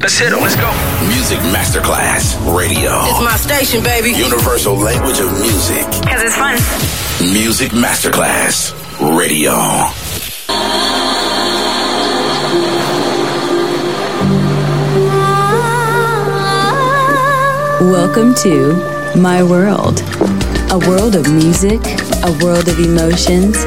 Let's hit them. Let's go. Music Masterclass Radio. It's my station, baby. Universal language of music. Because it's fun. Music Masterclass Radio. Welcome to My World, a world of music, a world of emotions.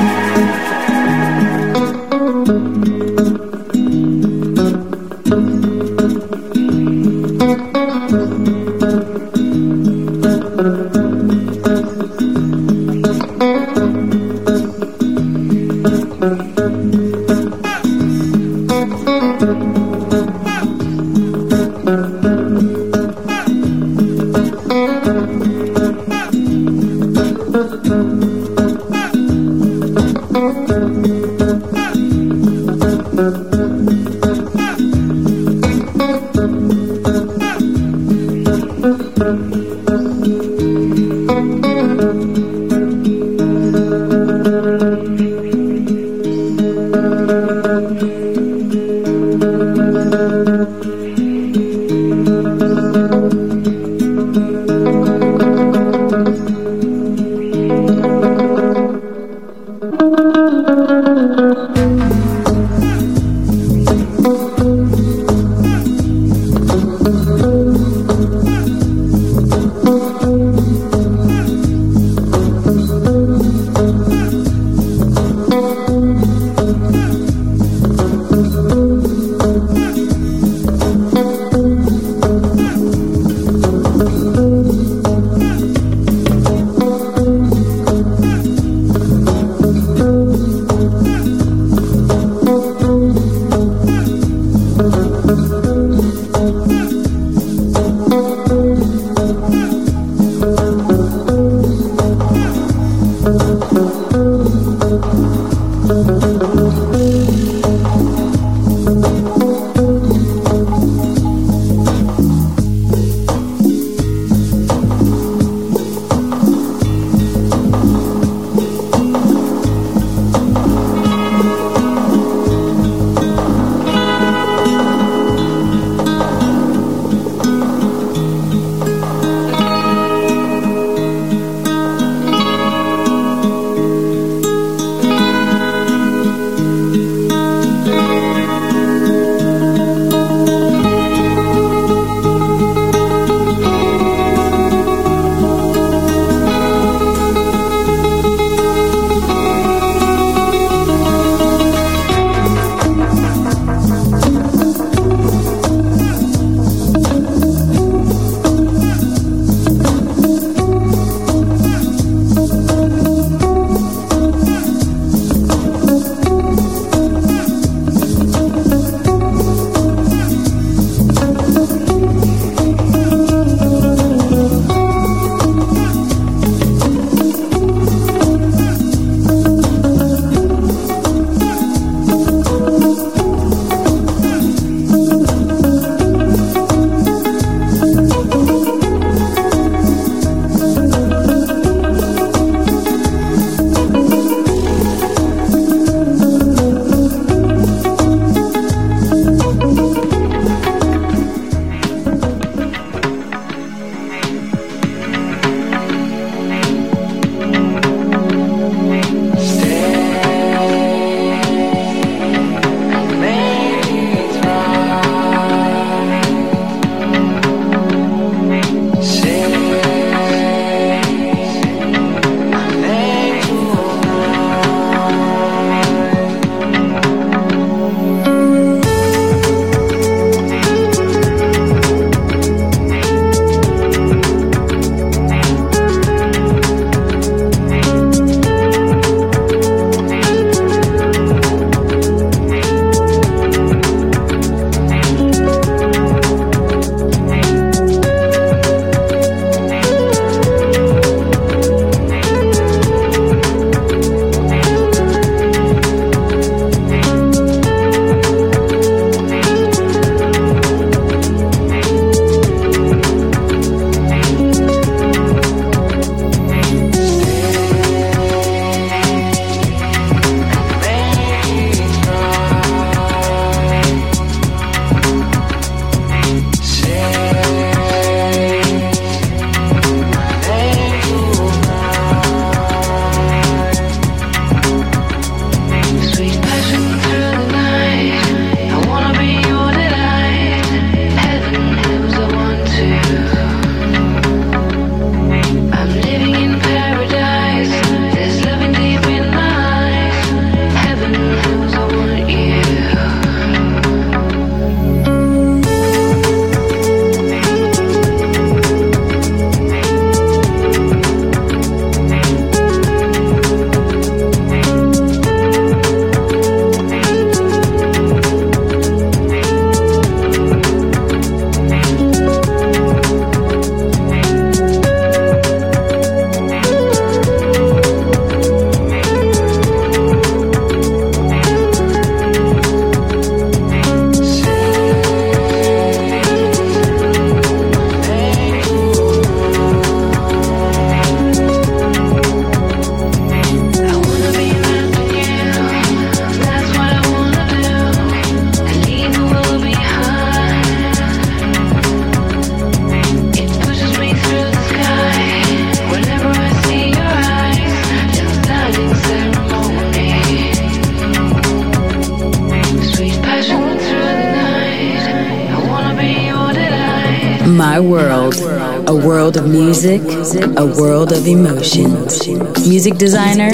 Music, a world of emotions. Music designer,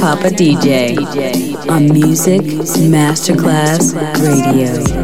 Papa DJ. On Music Masterclass Radio.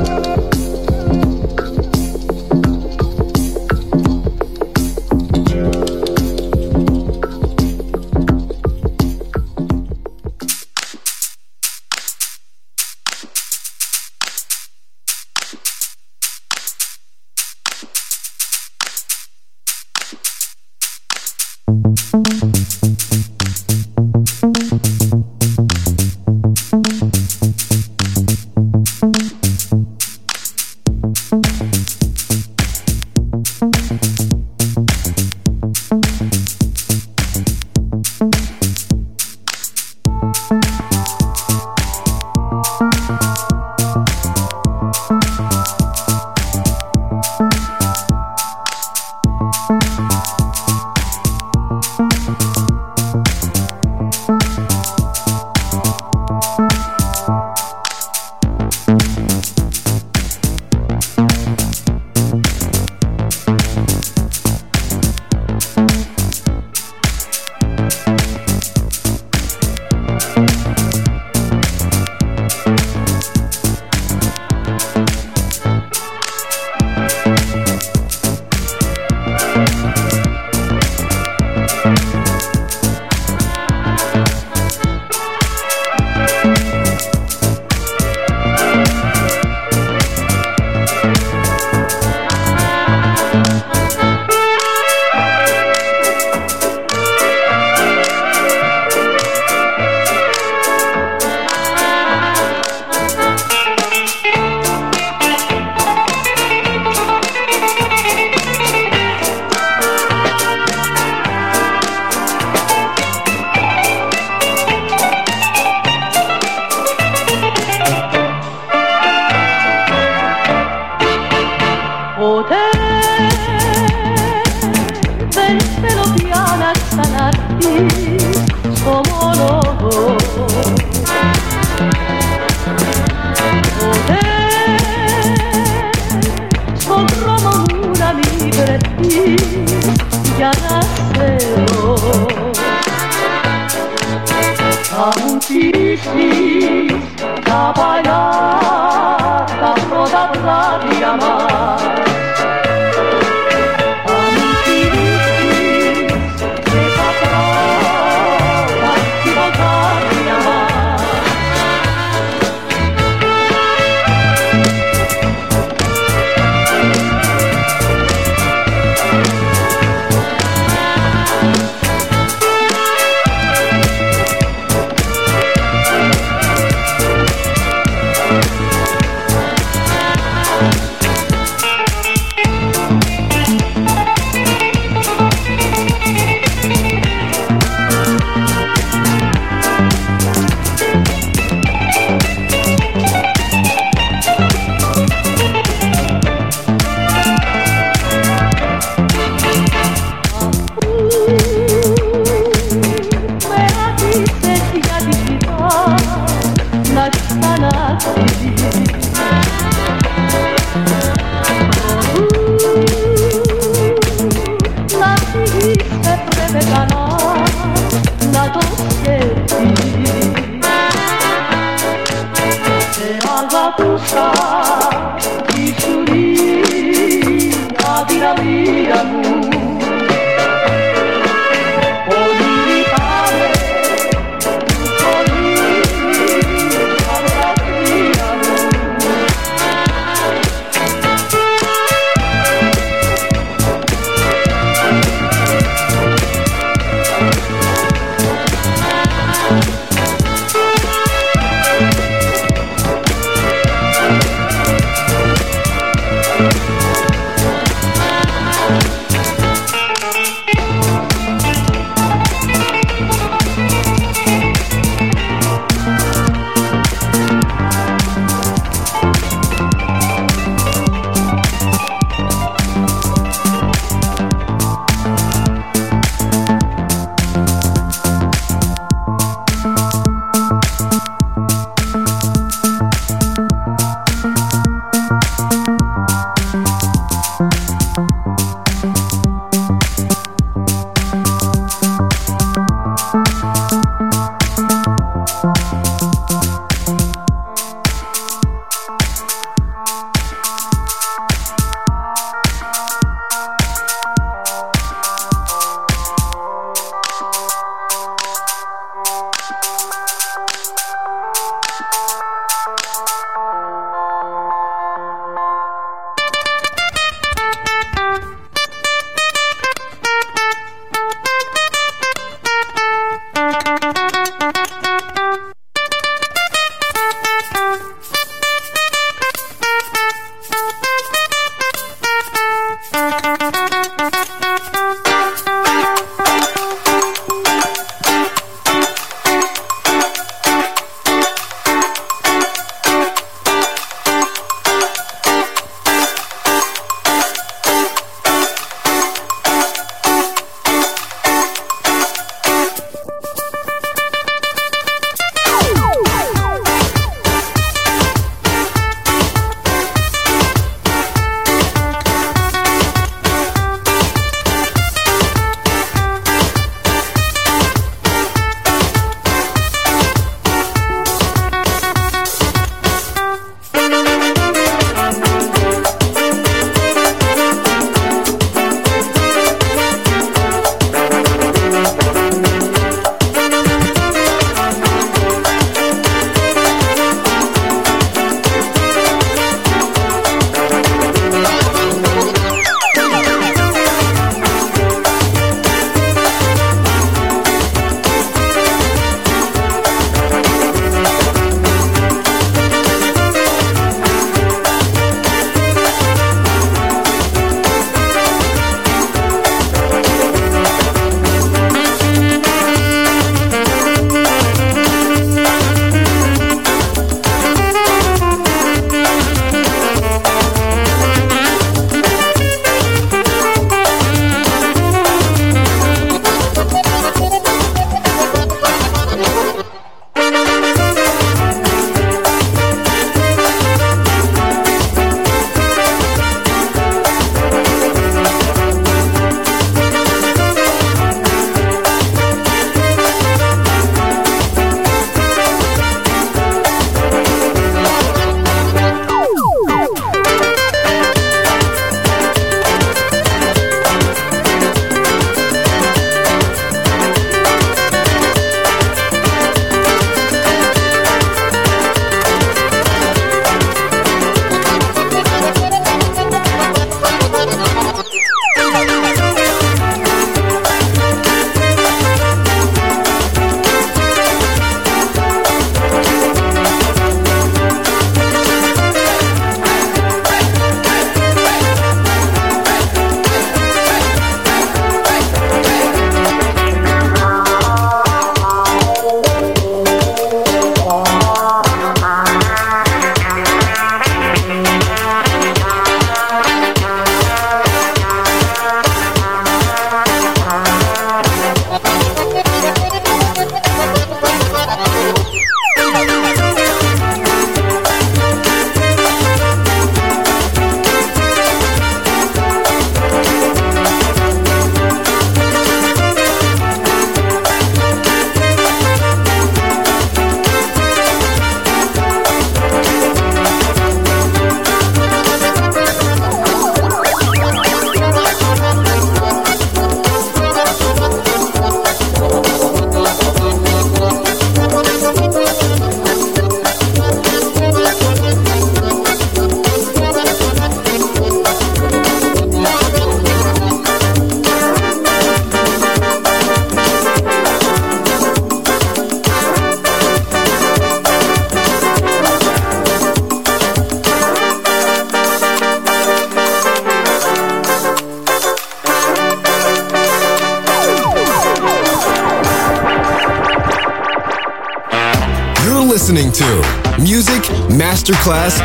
Masterclass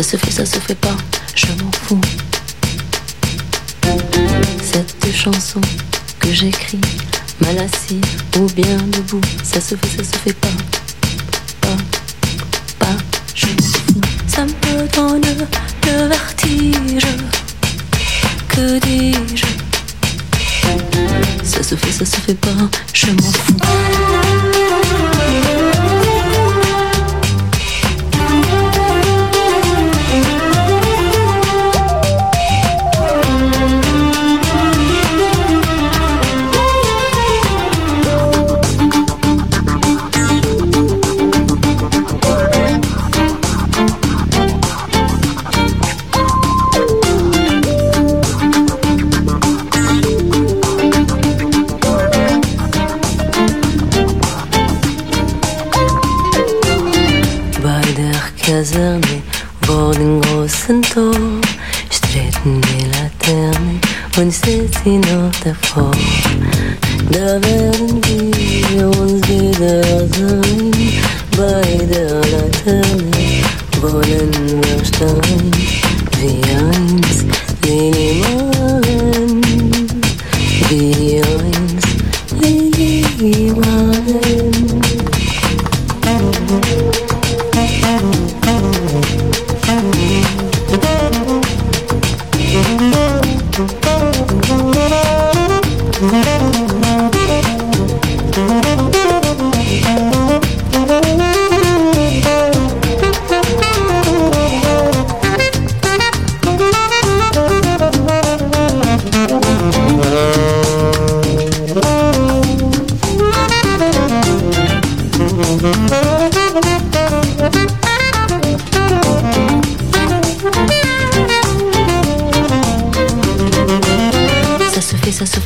Ça se fait, ça se fait pas, je m'en fous. Cette chanson que j'écris, mal assis ou bien debout, ça se fait, ça se fait pas, pas, pas, je m'en fous. Ça me donne le vertige, que dis-je? Ça se fait, ça se fait pas, je m'en fous. You know the fall.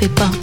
Pas,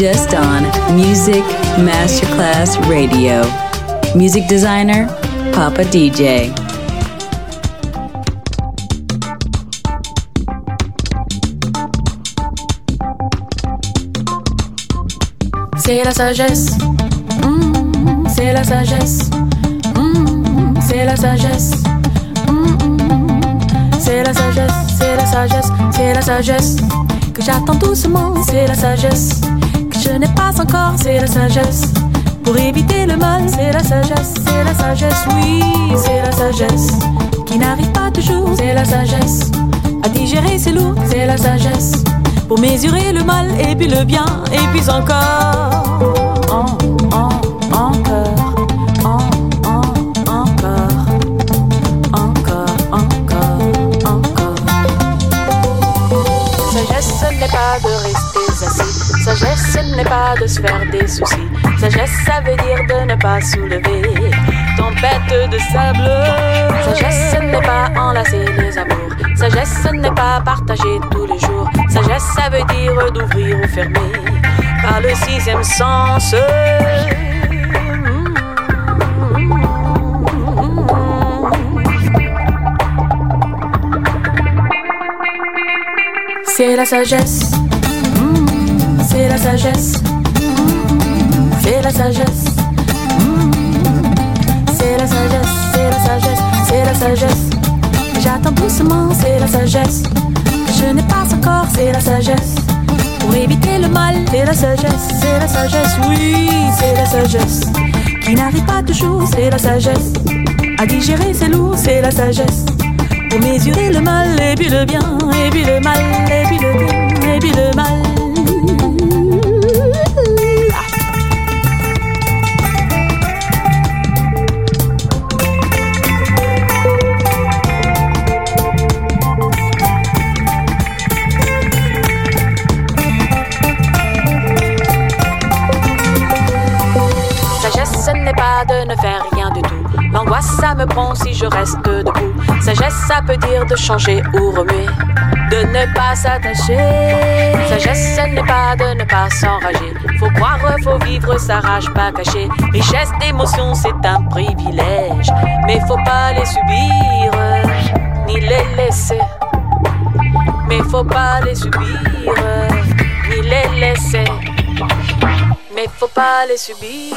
just on Music Masterclass Radio. Music designer, Papa DJ. C'est la sagesse. Mm, c'est la sagesse. Mm, c'est la sagesse. Mm, c'est la sagesse. C'est la sagesse. C'est la sagesse. Que j'attends doucement. C'est la sagesse. Je n'ai pas encore. C'est la sagesse. Pour éviter le mal. C'est la sagesse. C'est la sagesse. Oui, c'est la sagesse. Qui n'arrive pas toujours. C'est la sagesse. À digérer, c'est lourd. C'est la sagesse. Pour mesurer le mal et puis le bien. Et puis encore. En, en, encore. En, en, encore. Encore, encore, encore. Sagesse, ce n'est pas de assis. Sagesse, ce n'est pas de se faire des soucis. Sagesse, ça veut dire de ne pas soulever tempête de sable. Sagesse, ce n'est pas enlacer les amours. Sagesse, ce n'est pas partager tous les jours. Sagesse, ça veut dire d'ouvrir ou fermer par le sixième sens. C'est la sagesse, c'est la sagesse, c'est la sagesse, c'est la sagesse, c'est la sagesse, c'est la sagesse. J'attends doucement, c'est la sagesse. Je n'ai pas encore, c'est la sagesse. Pour éviter le mal, c'est la sagesse, c'est la sagesse, oui, c'est la sagesse. Qui n'arrive pas toujours, c'est la sagesse. À digérer, c'est lourd, c'est la sagesse. Pour mesurer le mal et puis le bien, et puis le mal, et puis le bien, et puis le mal. De ne faire rien du tout. L'angoisse, ça me prend si je reste debout. Sagesse, ça peut dire de changer ou remuer, de ne pas s'attacher. Sagesse, ce n'est pas de ne pas s'enrager. Faut croire, faut vivre sa rage pas cachée. Richesse d'émotions, c'est un privilège, mais faut pas les subir, ni les laisser. Mais faut pas les subir, ni les laisser. Mais faut pas les subir,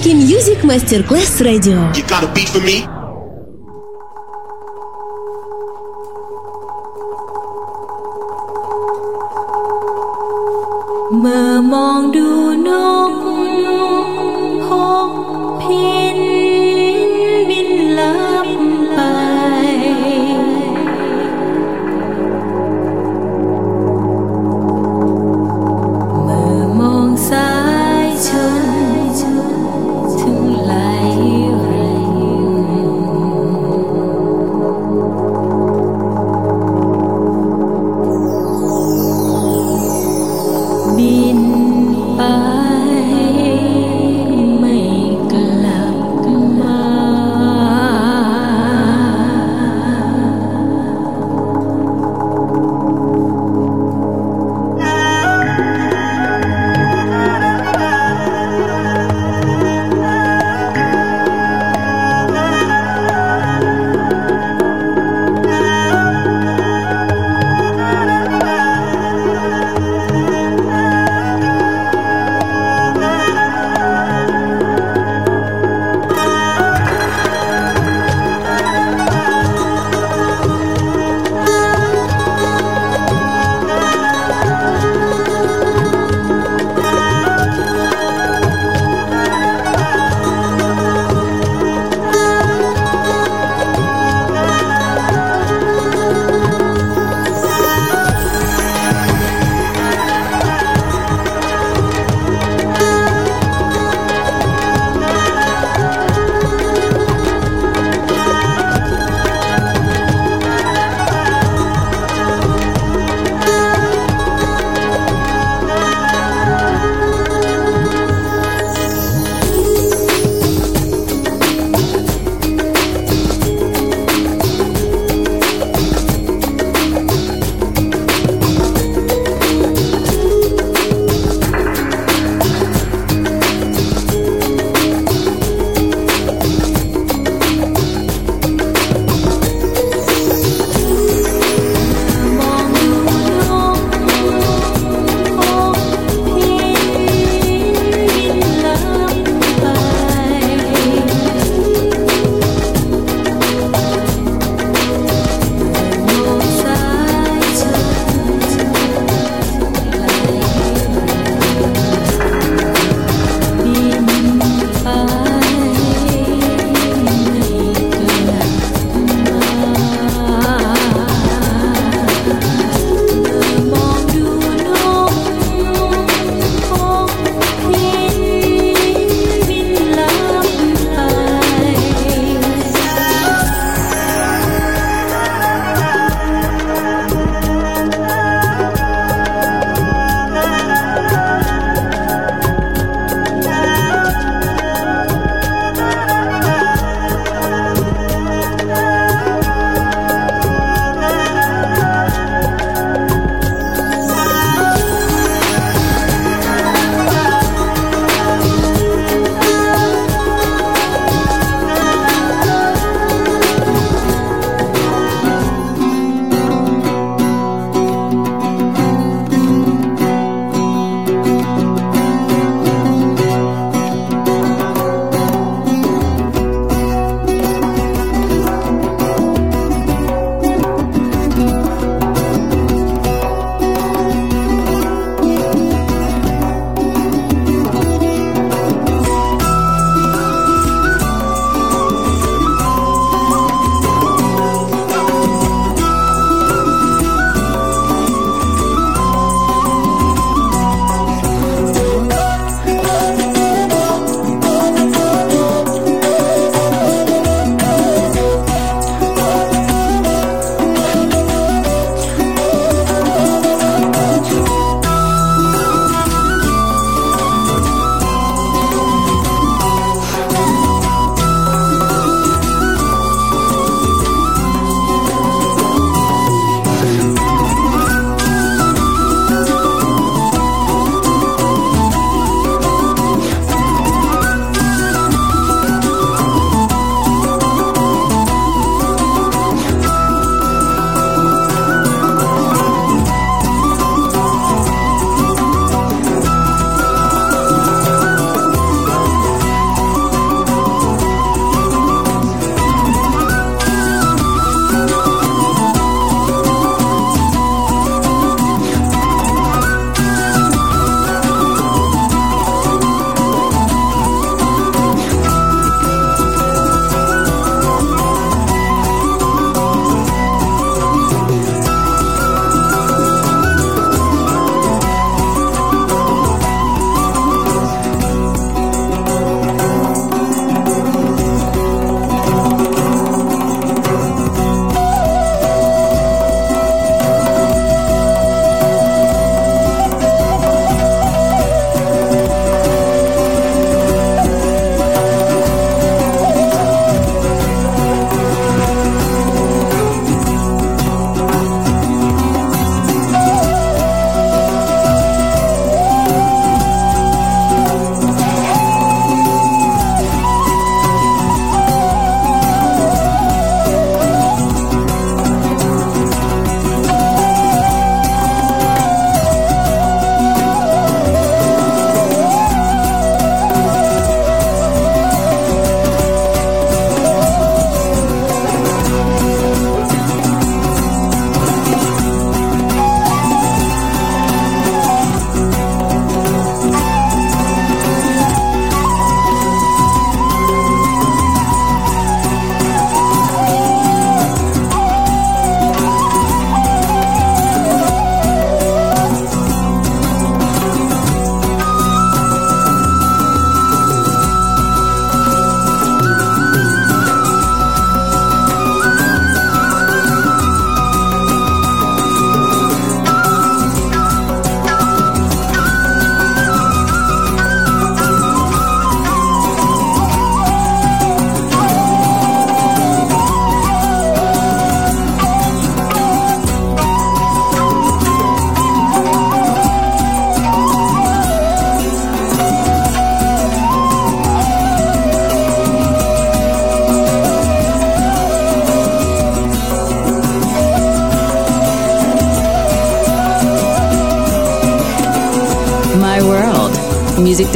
Music Music Masterclass Radio. You got a beat for me?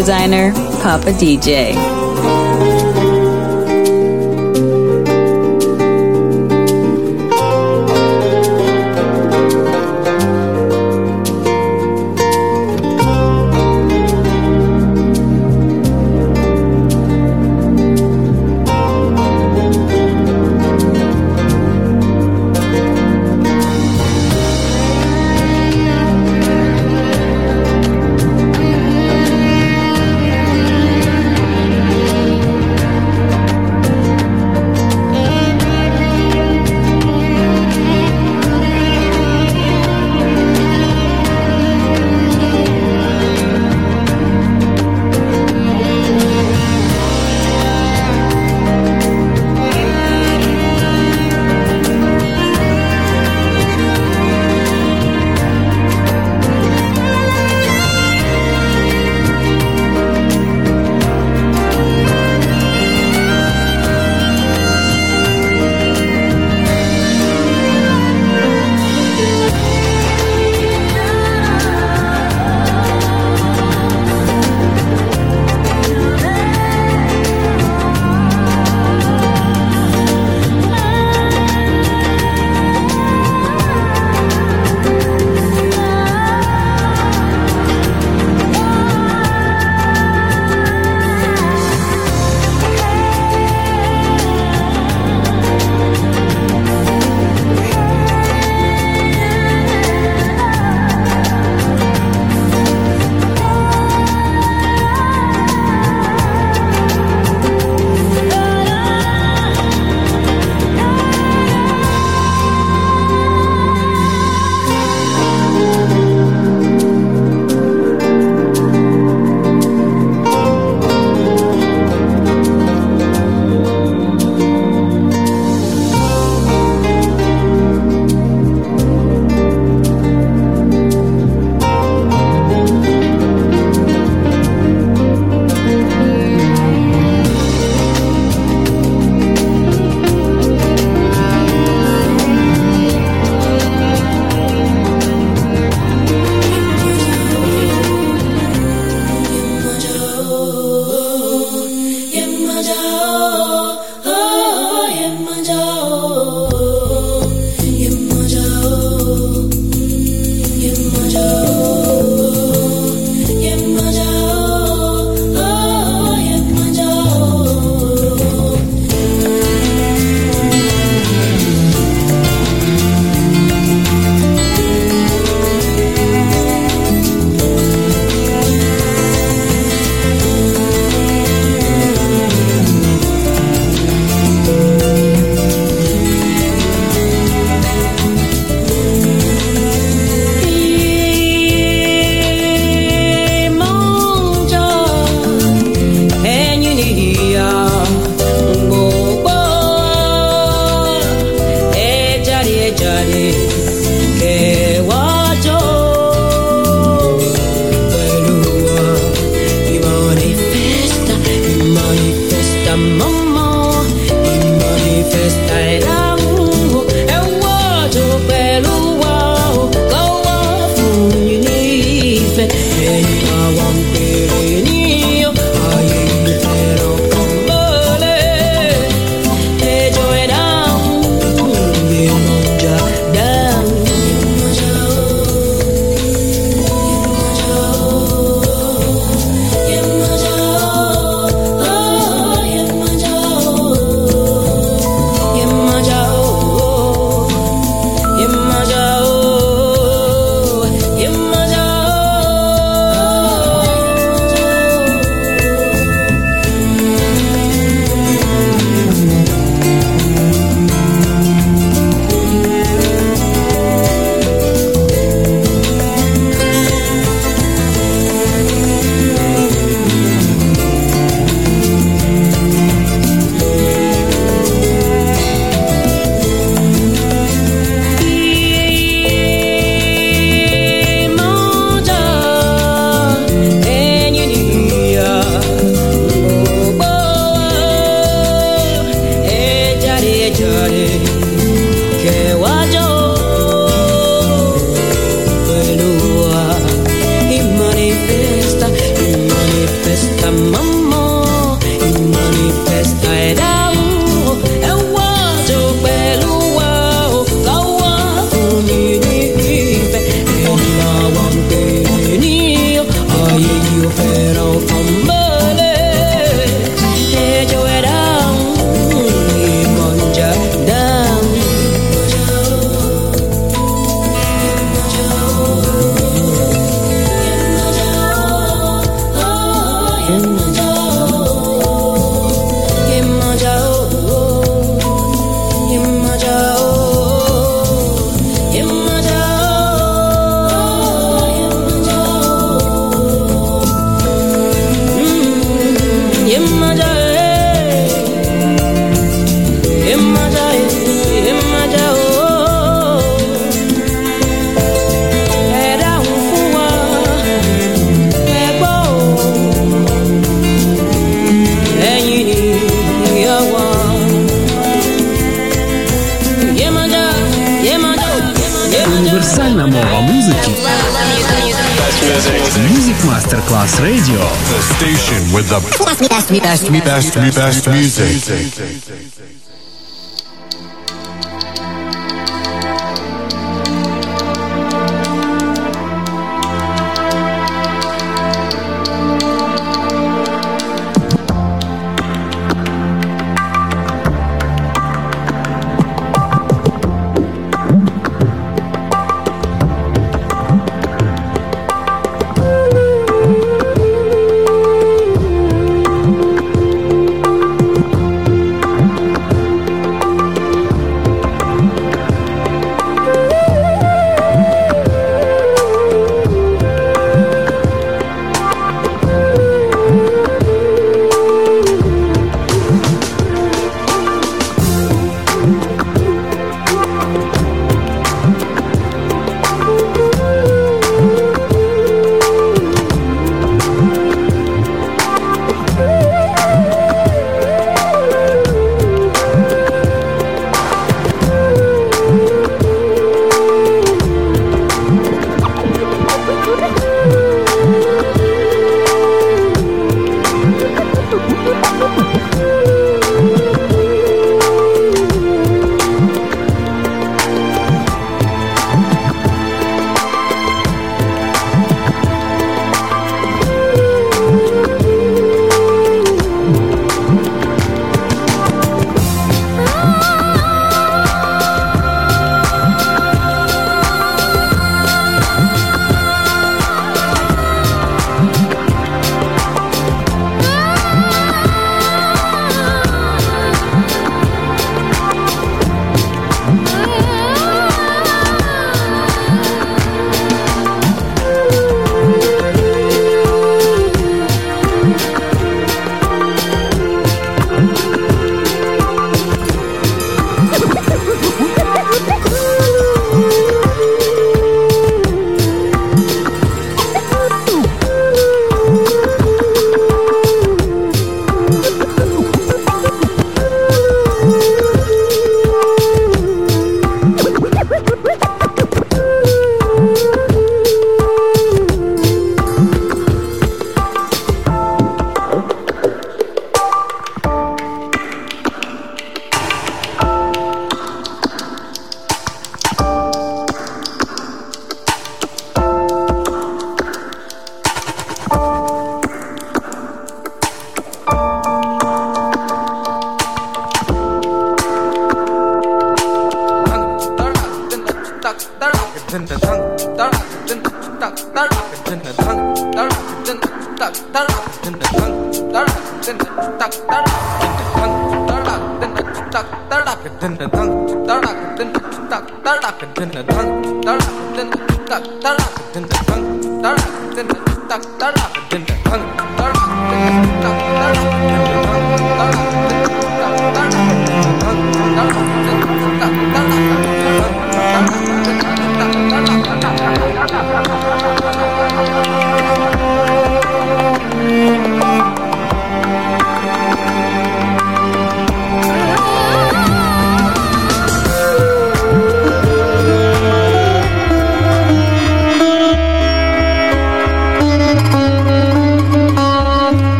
Designer, Papa DJ. Best, best music.